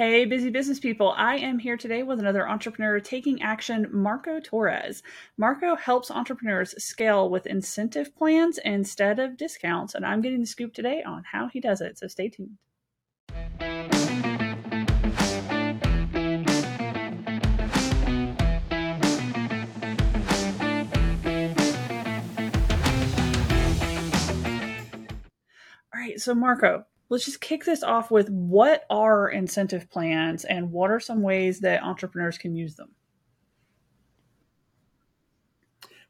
Hey, busy business people. I am here today with another entrepreneur taking action, Marco Torres. Marco helps entrepreneurs scale with incentive plans instead of discounts, and I'm getting the scoop today on how he does it. So stay tuned. All right, so Marco, let's just kick this off with what are incentive plans and what are some ways that entrepreneurs can use them?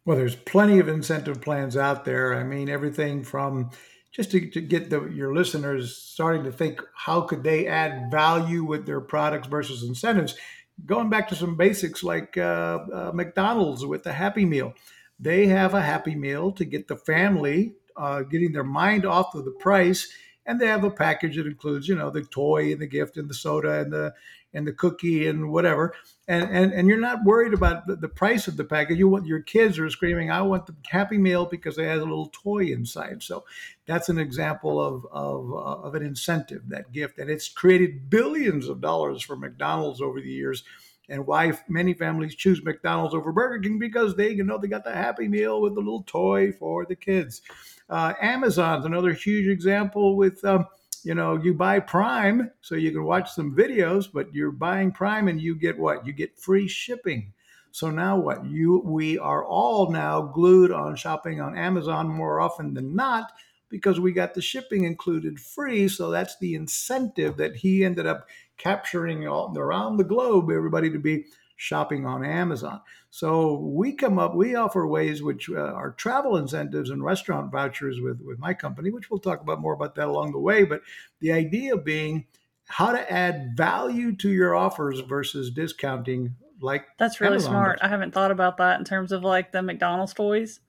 Well, there's plenty of incentive plans out there. I mean, everything from just to, to get the, your listeners starting to think how could they add value with their products versus incentives. Going back to some basics like uh, uh, McDonald's with the Happy Meal, they have a Happy Meal to get the family uh, getting their mind off of the price and they have a package that includes you know the toy and the gift and the soda and the and the cookie and whatever. And and, and you're not worried about the, the price of the package you want your kids are screaming i want the happy meal because it has a little toy inside. So that's an example of of, uh, of an incentive that gift. And it's created billions of dollars for mcdonald's over the years. And why many families choose McDonald's over Burger King because they you know they got the Happy Meal with the little toy for the kids. Uh, Amazon's another huge example with. Um, you know, you buy Prime so you can watch some videos, but you're buying Prime and you get what? You get free shipping. So now what? You we are all now glued on shopping on Amazon more often than not because we got the shipping included free. So that's the incentive that he ended up capturing all, around the globe everybody to be shopping on Amazon. So we come up, we offer ways which uh, are travel incentives and restaurant vouchers with, with my company, which we'll talk about more about that along the way. But the idea being how to add value to your offers versus discounting like that's really Amazon smart. Does. I haven't thought about that in terms of like the McDonald's toys.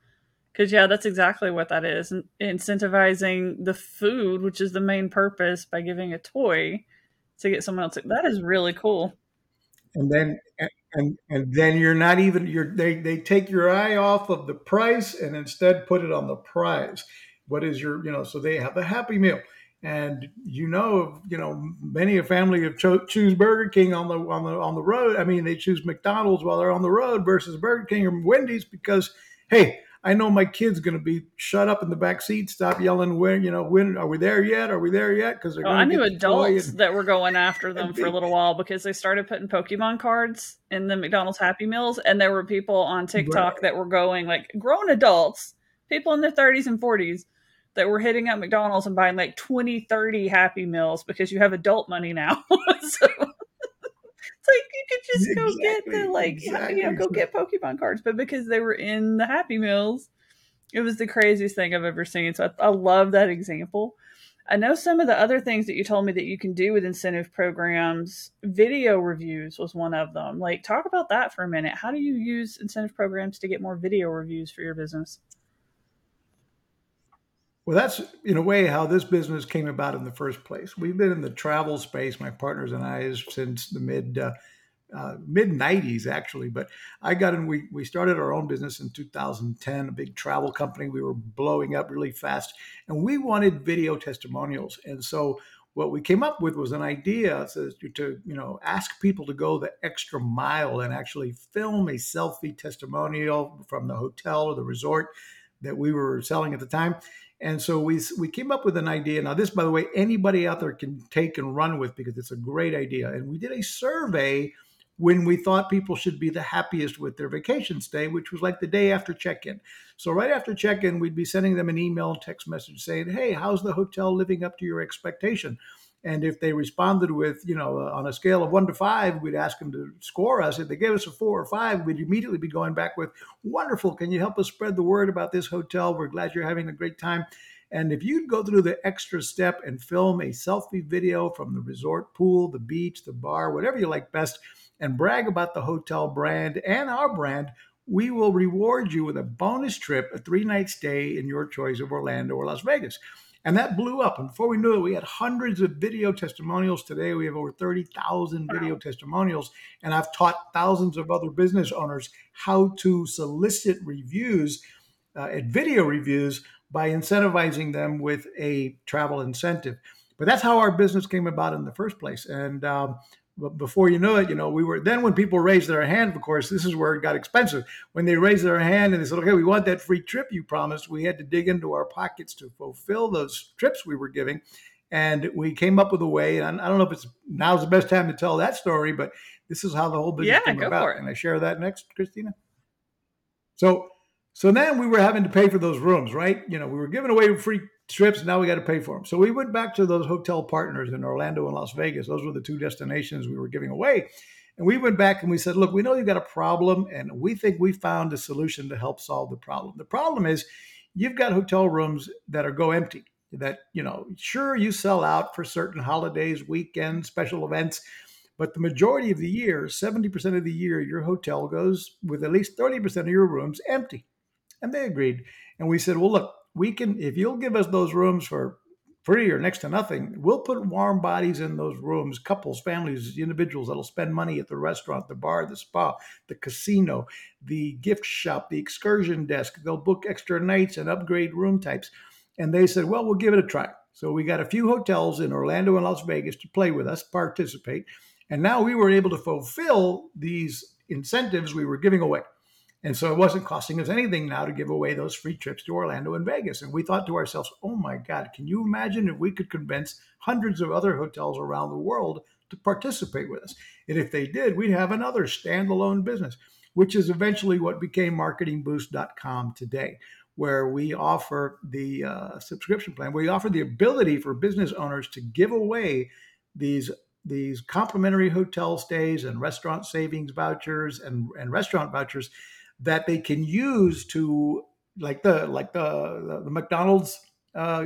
Because yeah, that's exactly what that is. Incentivizing the food, which is the main purpose, by giving a toy to get someone else. That is really cool. And then and and then you're not even you're they they take your eye off of the price and instead put it on the prize. What is your you know? So they have a Happy Meal, and you know you know many a family have cho- choose Burger King on the on the on the road. I mean they choose McDonald's while they're on the road versus Burger King or Wendy's because hey I know my kid's going to be shut up in the back seat, stop yelling, when, you know, when are we there yet? Are we there yet? Because they're oh, I knew adults and, that were going after them for a little while because they started putting Pokemon cards in the McDonald's Happy Meals. And there were people on TikTok right. that were going, like grown adults, people in their 30s and 40s that were hitting up McDonald's and buying like 20, 30 Happy Meals because you have adult money now. so like you could just go exactly, get the like exactly. you know go get Pokemon cards, but because they were in the Happy Meals, it was the craziest thing I've ever seen. So I, I love that example. I know some of the other things that you told me that you can do with incentive programs. Video reviews was one of them. Like, talk about that for a minute. How do you use incentive programs to get more video reviews for your business? Well, that's in a way how this business came about in the first place. We've been in the travel space, my partners and I, since the mid uh, uh, mid '90s, actually. But I got in. We we started our own business in 2010, a big travel company. We were blowing up really fast, and we wanted video testimonials. And so what we came up with was an idea to, to you know ask people to go the extra mile and actually film a selfie testimonial from the hotel or the resort that we were selling at the time and so we we came up with an idea. Now, this, by the way, anybody out there can take and run with because it's a great idea. And we did a survey when we thought people should be the happiest with their vacation stay, which was like the day after check-in. So right after check-in, we'd be sending them an email, and text message saying, "Hey, how's the hotel living up to your expectation?" And if they responded with, you know, uh, on a scale of one to five, we'd ask them to score us. If they gave us a four or five, we'd immediately be going back with, wonderful. Can you help us spread the word about this hotel? We're glad you're having a great time. And if you'd go through the extra step and film a selfie video from the resort pool, the beach, the bar, whatever you like best, and brag about the hotel brand and our brand, we will reward you with a bonus trip, a three night stay in your choice of Orlando or Las Vegas. And that blew up. And before we knew it, we had hundreds of video testimonials. Today, we have over 30,000 video testimonials. And I've taught thousands of other business owners how to solicit reviews uh, at video reviews by incentivizing them with a travel incentive. but that's how our business came about in the first place. And um, but before you know it, you know, we were then when people raised their hand, of course, this is where it got expensive. When they raised their hand and they said, okay, we want that free trip you promised, we had to dig into our pockets to fulfill those trips we were giving. And we came up with a way, and I don't know if it's now's the best time to tell that story, but this is how the whole business yeah, came about. And I share that next, Christina? So so then we were having to pay for those rooms, right? You know, we were giving away free trips. Now we got to pay for them. So we went back to those hotel partners in Orlando and Las Vegas. Those were the two destinations we were giving away. And we went back and we said, look, we know you've got a problem, and we think we found a solution to help solve the problem. The problem is you've got hotel rooms that are go empty. That, you know, sure, you sell out for certain holidays, weekends, special events, but the majority of the year, 70% of the year, your hotel goes with at least 30% of your rooms empty. And they agreed. And we said, well, look, we can, if you'll give us those rooms for free or next to nothing, we'll put warm bodies in those rooms, couples, families, individuals that'll spend money at the restaurant, the bar, the spa, the casino, the gift shop, the excursion desk. They'll book extra nights and upgrade room types. And they said, well, we'll give it a try. So we got a few hotels in Orlando and Las Vegas to play with us, participate. And now we were able to fulfill these incentives we were giving away. And so it wasn't costing us anything now to give away those free trips to Orlando and Vegas. And we thought to ourselves, oh my God, can you imagine if we could convince hundreds of other hotels around the world to participate with us? And if they did, we'd have another standalone business, which is eventually what became marketingboost.com today, where we offer the uh, subscription plan. where We offer the ability for business owners to give away these these complimentary hotel stays and restaurant savings vouchers and, and restaurant vouchers that they can use to like the like the the, McDonald's uh,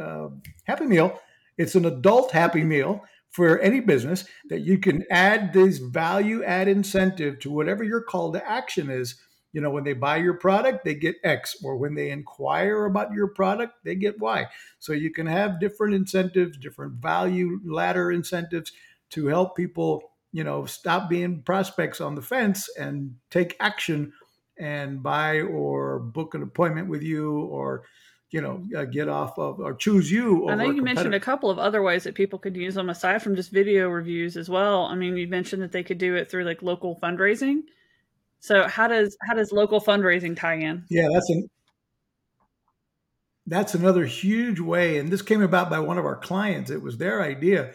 uh, Happy Meal. It's an adult Happy Meal for any business that you can add this value add incentive to whatever your call to action is. You know, when they buy your product, they get X, or when they inquire about your product, they get Y. So you can have different incentives, different value ladder incentives to help people, you know, stop being prospects on the fence and take action and buy or book an appointment with you or you know uh, get off of or choose you i know you mentioned a couple of other ways that people could use them aside from just video reviews as well. I mean you mentioned that they could do it through like local fundraising. So how does how does local fundraising tie in? Yeah that's an that's another huge way and this came about by one of our clients. It was their idea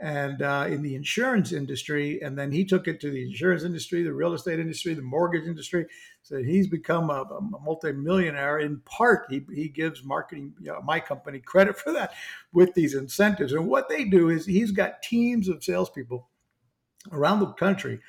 and uh, in the insurance industry. And then he took it to the insurance industry, the real estate industry, the mortgage industry. So he's become a, a multimillionaire. In part, he, he gives marketing, you know, my company, credit for that with these incentives. And what they do is he's got teams of salespeople around the country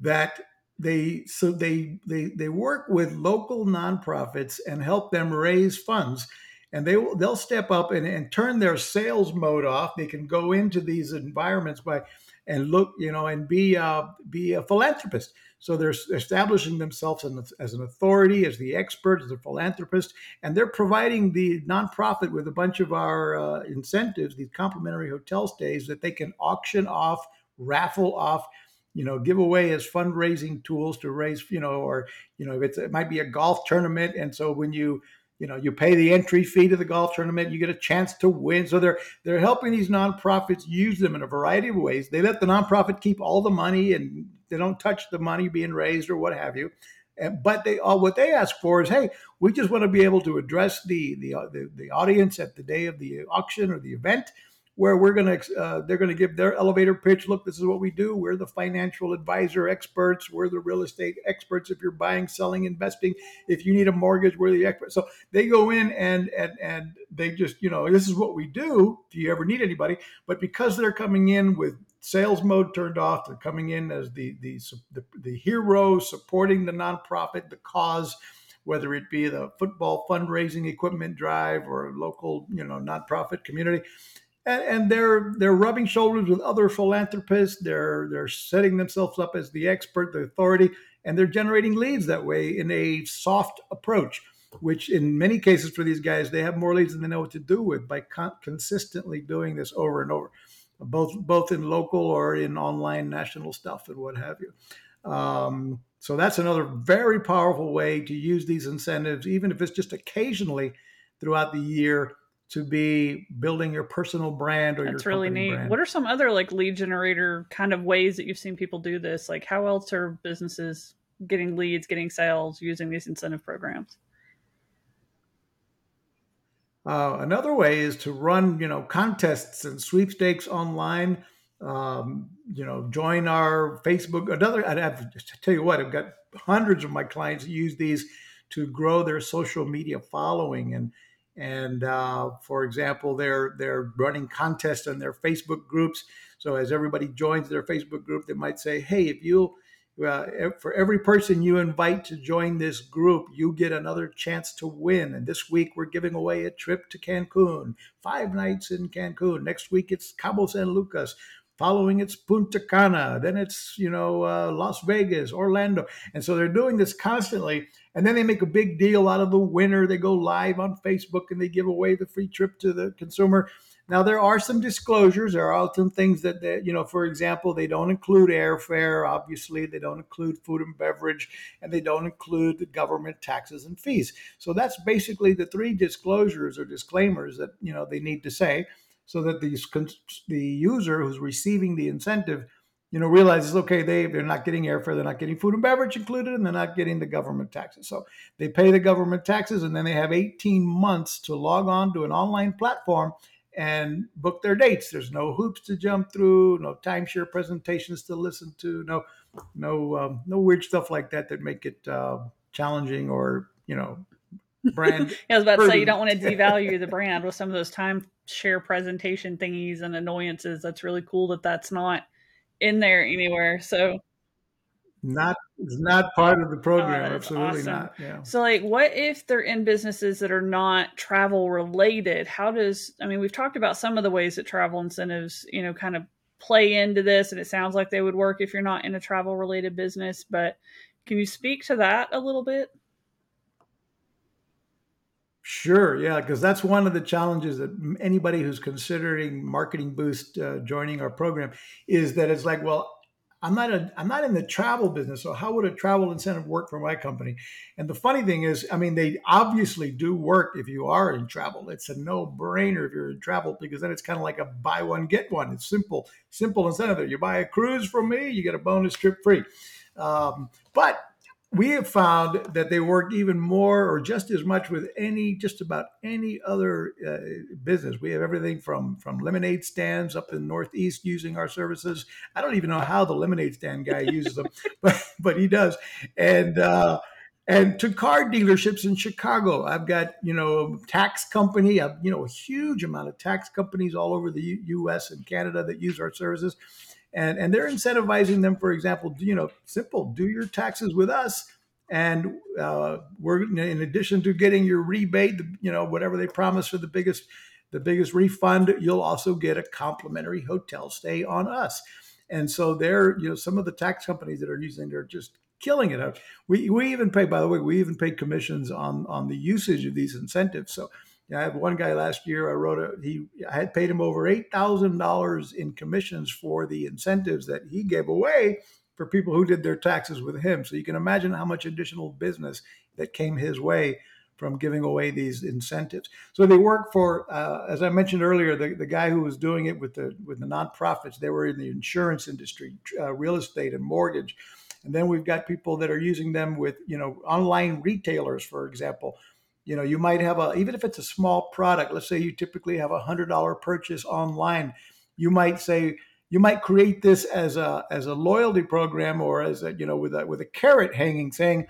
that they so they they they work with local nonprofits and help them raise funds and they will they'll step up and, and turn their sales mode off. They can go into these environments by and look, you know, and be uh, be a philanthropist. So they're establishing themselves as an authority, as the expert, as a philanthropist, and they're providing the nonprofit with a bunch of our uh, incentives, these complimentary hotel stays that they can auction off, raffle off, you know, give away as fundraising tools to raise, you know, or you know, it's, it might be a golf tournament, and so when you you know you pay the entry fee to the golf tournament you get a chance to win. So they're they're helping these nonprofits use them in a variety of ways. They let the nonprofit keep all the money and they don't touch the money being raised or what have you. And, but they all what they ask for is hey we just want to be able to address the the, the, the audience at the day of the auction or the event where we're going to uh, they're going to give their elevator pitch look this is what we do we're the financial advisor experts we're the real estate experts if you're buying selling investing if you need a mortgage we're the experts so they go in and and and they just you know this is what we do do you ever need anybody but because they're coming in with sales mode turned off they're coming in as the the the, the hero supporting the nonprofit the cause whether it be the football fundraising equipment drive or local you know nonprofit community and, and, they're they're rubbing shoulders with other philanthropists. They're they're setting themselves up as the expert, the authority, and they're generating leads that way in a soft approach. Which in many cases for these guys, they have more leads than they know what to do with by con- consistently doing this over and over, both both in local or in online national stuff and what have you. Um, so that's another very powerful way to use these incentives, even if it's just occasionally throughout the year to be building your personal brand or That's your really neat. Brand. What are some other like lead generator kind of ways that you've seen people do this? Like how else are businesses getting leads, getting sales using these incentive programs? Uh, another way is to run, you know, contests and sweepstakes online. Um, you know, join our Facebook. Another, I'd have to tell you what, I've got hundreds of my clients use these to grow their social media following. And and uh, for example, they're they're running contests on their Facebook groups. So as everybody joins their Facebook group, they might say, "Hey, if you uh, for every person you invite to join this group, you get another chance to win. And this week we're giving away a trip to Cancun, five nights in Cancun. Next week it's Cabo San Lucas. Following it's Punta Cana. Then it's you know uh, Las Vegas, Orlando, and so they're doing this constantly. And then they make a big deal out of the winner. They go live on Facebook and they give away the free trip to the consumer. Now there are some disclosures. There are some things that, they, you know, for example, they don't include airfare. Obviously, they don't include food and beverage, and they don't include the government taxes and fees. So that's basically the three disclosures or disclaimers that you know they need to say, so that the the user who's receiving the incentive, you know, realizes okay, they they're not getting airfare, they're not getting food and beverage included, and they're not getting the government taxes. So they pay the government taxes, and then they have 18 months to log on to an online platform and book their dates. There's no hoops to jump through, no timeshare presentations to listen to, no no um, no weird stuff like that that make it uh, challenging or you know brand. yeah, I was about to say you don't want to devalue the brand with some of those timeshare presentation thingies and annoyances. That's really cool that that's not in there anywhere. So not it's not part of the oh, program. Oh, Absolutely awesome. not. Yeah. So like what if they're in businesses that are not travel related? How does I mean we've talked about some of the ways that travel incentives, you know, kind of play into this and it sounds like they would work if you're not in a travel related business, but can you speak to that a little bit? Sure, yeah, because that's one of the challenges that anybody who's considering Marketing Boost uh, joining our program is that it's like, well, I'm not a I'm not in the travel business, so how would a travel incentive work for my company? And the funny thing is, I mean, they obviously do work if you are in travel. It's a no brainer if you're in travel because then it's kind of like a buy one get one. It's simple, simple incentive. You buy a cruise from me, you get a bonus trip free. Um, but we have found that they work even more or just as much with any just about any other uh, business. We have everything from from lemonade stands up in the northeast using our services. I don't even know how the lemonade stand guy uses them but but he does. And uh, and to car dealerships in chicago i've got you know tax company i've you know a huge amount of tax companies all over the U- us and canada that use our services and and they're incentivizing them for example you know simple do your taxes with us. And uh, we're in addition to getting your rebate you know whatever they promise for the biggest the biggest refund you'll also get a complimentary hotel stay on us. And so they're you know some of the tax companies that are using they're just killing it we, we even pay by the way we even pay commissions on on the usage of these incentives. So I have one guy last year. I wrote a he. I had paid him over eight thousand dollars in commissions for the incentives that he gave away for people who did their taxes with him. So you can imagine how much additional business that came his way from giving away these incentives. So they work for, uh, as I mentioned earlier, the, the guy who was doing it with the with the nonprofits. They were in the insurance industry, uh, real estate, and mortgage. And then we've got people that are using them with, you know, online retailers, for example you know you might have a even if it's a small product let's say you typically have a hundred dollar purchase online you might say you might create this as a as a loyalty program or as a you know with a with a carrot hanging saying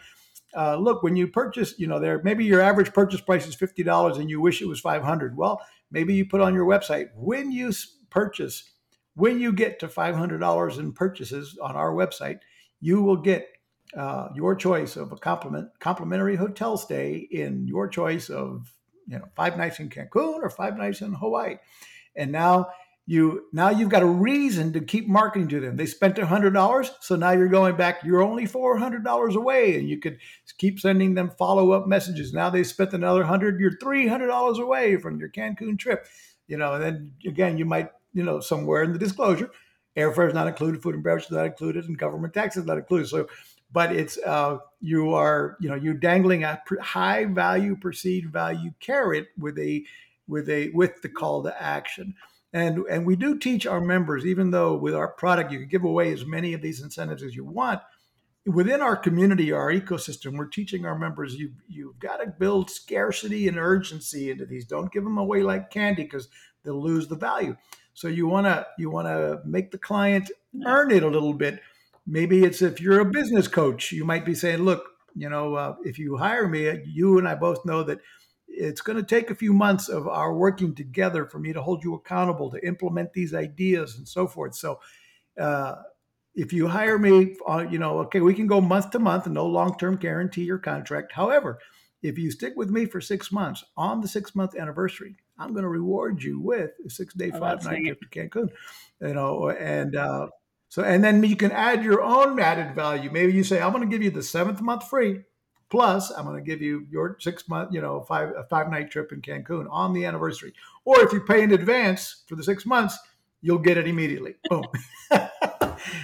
uh, look when you purchase you know there maybe your average purchase price is $50 and you wish it was 500 well maybe you put on your website when you purchase when you get to $500 in purchases on our website you will get uh, your choice of a compliment, complimentary hotel stay in your choice of you know five nights in Cancun or five nights in Hawaii, and now you now you've got a reason to keep marketing to them. They spent hundred dollars, so now you're going back. You're only four hundred dollars away, and you could keep sending them follow up messages. Now they spent another hundred. You're three hundred dollars away from your Cancun trip. You know, and then again, you might you know somewhere in the disclosure, airfare is not included, food and beverage is not included, and government taxes not included. So but it's uh, you are you know you're dangling a high value perceived value carrot with a with a with the call to action. And and we do teach our members, even though with our product you can give away as many of these incentives as you want. Within our community, our ecosystem, we're teaching our members you you've got to build scarcity and urgency into these. Don't give them away like candy because they'll lose the value. So you want to you want to make the client earn it a little bit. Maybe it's if you're a business coach, you might be saying, "Look, you know, uh, if you hire me, you and I both know that it's going to take a few months of our working together for me to hold you accountable to implement these ideas and so forth." So, uh, if you hire me, uh, you know, okay, we can go month to month, no long-term guarantee or contract. However, if you stick with me for six months on the six month anniversary, I'm going to reward you with a six day, five night trip to Cancun. You know, and uh, so and then you can add your own added value. Maybe you say, I'm going to give you the seventh month free, plus I'm going to give you your six month, you know, five a five night trip in Cancun on the anniversary. Or if you pay in advance for the six months, you'll get it immediately. Boom.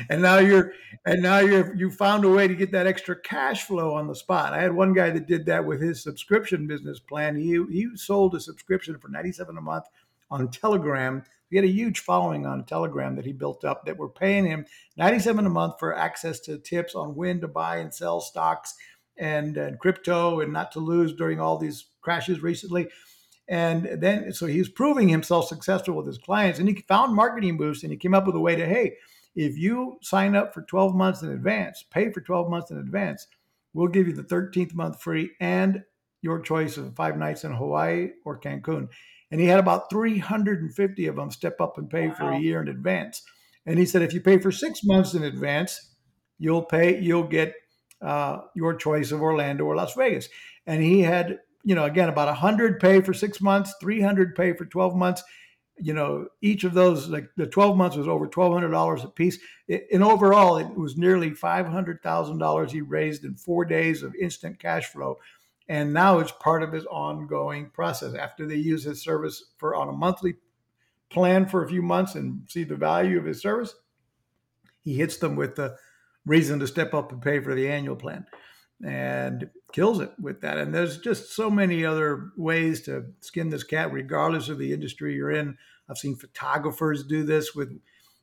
and now you're and now you're you found a way to get that extra cash flow on the spot. I had one guy that did that with his subscription business plan. He he sold a subscription for 97 a month on Telegram. He had a huge following on Telegram that he built up that were paying him 97 a month for access to tips on when to buy and sell stocks and, and crypto and not to lose during all these crashes recently. And then, so he's proving himself successful with his clients, and he found Marketing Boost, and he came up with a way to, hey, if you sign up for 12 months in advance, pay for 12 months in advance, we'll give you the 13th month free and your choice of five nights in Hawaii or Cancun. And he had about 350 of them step up and pay wow. for a year in advance. And he said, if you pay for six months in advance, you'll pay, you'll get uh, your choice of Orlando or Las Vegas. And he had, you know, again, about 100 pay for six months, 300 pay for 12 months you know, each of those, like the 12 months was over $1,200 a piece. And overall, it was nearly $500,000 he raised in four days of instant cash flow. And now it's part of his ongoing process. After they use his service for on a monthly plan for a few months and see the value of his service, he hits them with the reason to step up and pay for the annual plan and kills it with that. And there's just so many other ways to skin this cat, regardless of the industry you're in. I've seen photographers do this with,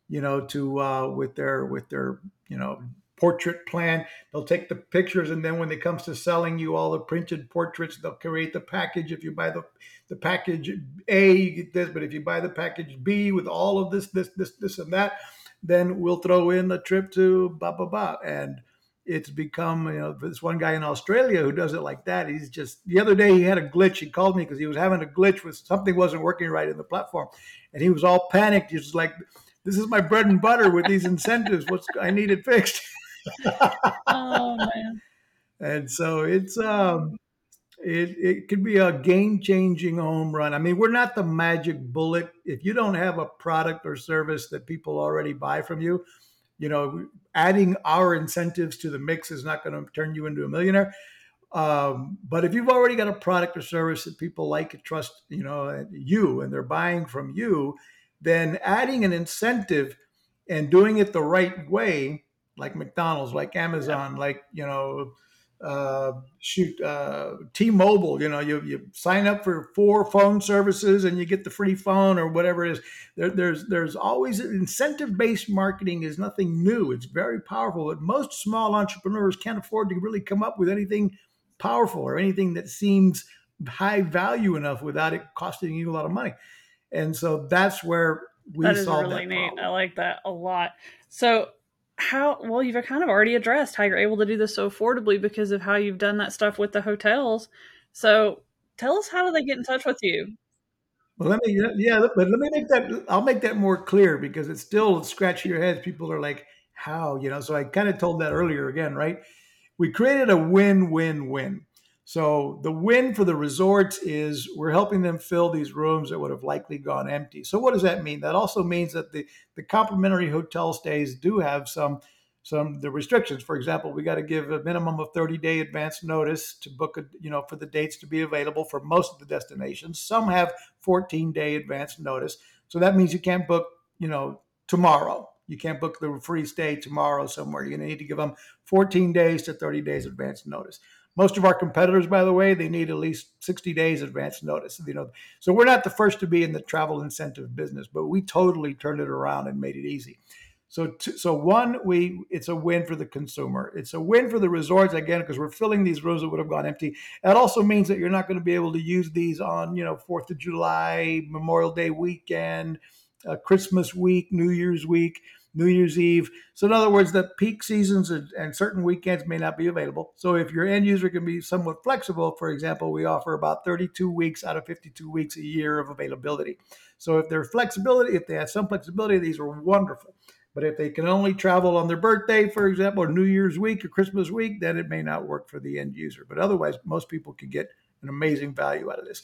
you know, to uh, with their with their you know portrait plan. They'll take the pictures, and then when it comes to selling you all the printed portraits, they'll create the package. If you buy the the package A, you get this, but if you buy the package B with all of this, this, this, this, and that, then we'll throw in a trip to ba ba ba and it's become you know this one guy in australia who does it like that he's just the other day he had a glitch. He called me because he was having a glitch with something wasn't working right in the platform. And he was all panicked. He was like this is my bread and butter with these incentives. What's i need it fixed oh man and so it's um it, it could be a game changing home run. I mean, we're not the magic bullet. If you don't have a product or service that people already buy from you, you know, adding our incentives to the mix is not going to turn you into a millionaire. Um, but if you've already got a product or service that people like and trust, you know, you and they're buying from you, then adding an incentive and doing it the right way, like McDonald's, like Amazon, like you know, uh, shoot uh, T-Mobile. You know, you you sign up for four phone services and you get the free phone or whatever it is. There, there's there's always incentive-based marketing is nothing new. It's very powerful, but most small entrepreneurs can't afford to really come up with anything powerful or anything that seems high value enough without it costing you a lot of money. And so that's where we that is really that neat. I like that a lot. So how well you've kind of already addressed how you're able to do this so affordably because of how you've done that stuff with the hotels. So tell us how do they get in touch with you? Well, let me yeah, but let me make that I'll make that more clear because it's still scratching your heads. People are like, how you know? So I kind of told that earlier again, right? We created a win-win-win. So the win for the resorts is we're helping them fill these rooms that would have likely gone empty. So what does that mean? That also means that the, the complimentary hotel stays do have some some the restrictions. For example, we got to give a minimum of 30 day advance notice to book a, you know for the dates to be available for most of the destinations. Some have 14 day advance notice. So that means you can't book, you know, tomorrow. You can't book the free stay tomorrow somewhere. You're going to need to give them 14 days to 30 days advance notice. Most of our competitors, by the way, they need at least 60 days advance notice. You know, so we're not the first to be in the travel incentive business, but we totally turned it around and made it easy. So, so one, we it's a win for the consumer. It's a win for the resorts again because we're filling these rooms that would have gone empty. That also means that you're not going to be able to use these on you know Fourth of July, Memorial Day weekend, uh, Christmas week, New Year's week, New Year's Eve. So, in other words, the peak seasons and, and certain weekends may not be available. So, if your end user can be somewhat flexible, for example, we offer about 32 weeks out of 52 weeks a year of availability. So, if there's flexibility, if they have some flexibility, these are wonderful. But if they can only travel on their birthday, for example, or New Year's week or Christmas week, then it may not work for the end user. But otherwise, most people can get an amazing value out of this.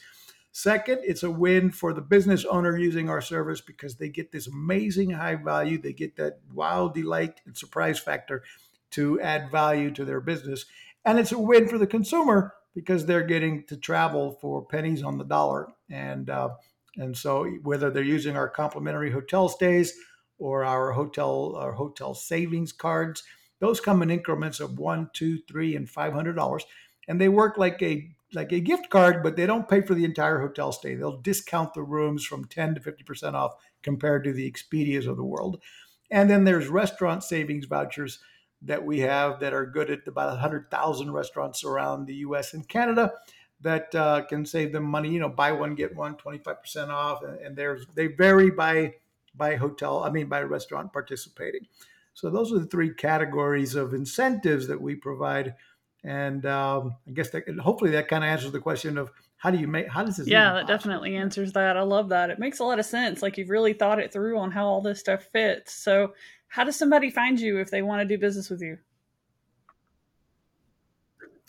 Second, it's a win for the business owner using our service because they get this amazing high value. They get that wow delight and surprise factor to add value to their business. And it's a win for the consumer because they're getting to travel for pennies on the dollar. And uh, and so whether they're using our complimentary hotel stays, or our hotel our hotel savings cards. Those come in increments of one, two, three, and five hundred dollars, and they work like a like a gift card, but they don't pay for the entire hotel stay. They'll discount the rooms from ten to fifty percent off compared to the Expedias of the world. And then there's restaurant savings vouchers that we have that are good at about 100,000 restaurants around the US and Canada that uh, can save them money. You know, buy one, get one, 25% off. And, and there's, they vary by by hotel, I mean, by restaurant participating. So those are the three categories of incentives that we provide. And um, I guess that hopefully that kind of answers the question of how do you make, how does this? Yeah, that definitely answers that. I love that. It makes a lot of sense. Like you've really thought it through on how all this stuff fits. So how does somebody find you if they want to do business with you?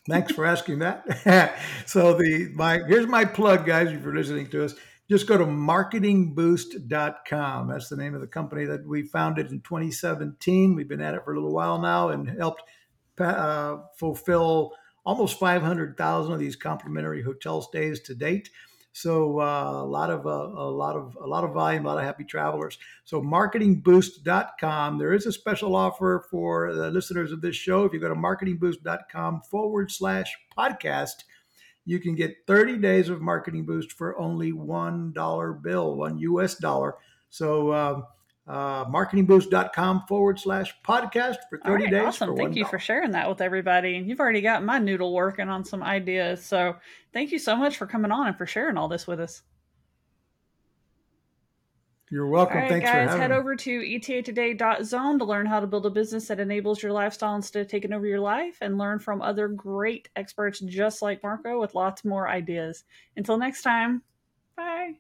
Thanks for asking that. so the my here's my plug, guys. If you're listening to us, just go to marketingboost.com. That's the name of the company that we founded in 2017. We've been at it for a little while now and helped uh, fulfill almost 500,000 of these complimentary hotel stays to date. So uh, a lot of uh, a lot of a lot of volume, a lot of happy travelers. So marketingboost.com. There is a special offer for the listeners of this show. If you go to marketingboost.com forward slash podcast, you can get 30 days of Marketing Boost for only $1 bill, one US dollar. So, uh, uh, marketingboost.com forward slash podcast for 30 days. Awesome. Thank you for sharing that with everybody. And you've already got my noodle working on some ideas. So, thank you so much for coming on and for sharing all this with us. You're welcome. All right, Thanks guys, head me. over to etatoday.zone to learn how to build a business that enables your lifestyle instead of taking over your life and learn from other great experts just like Marco with lots more ideas. Until next time, bye.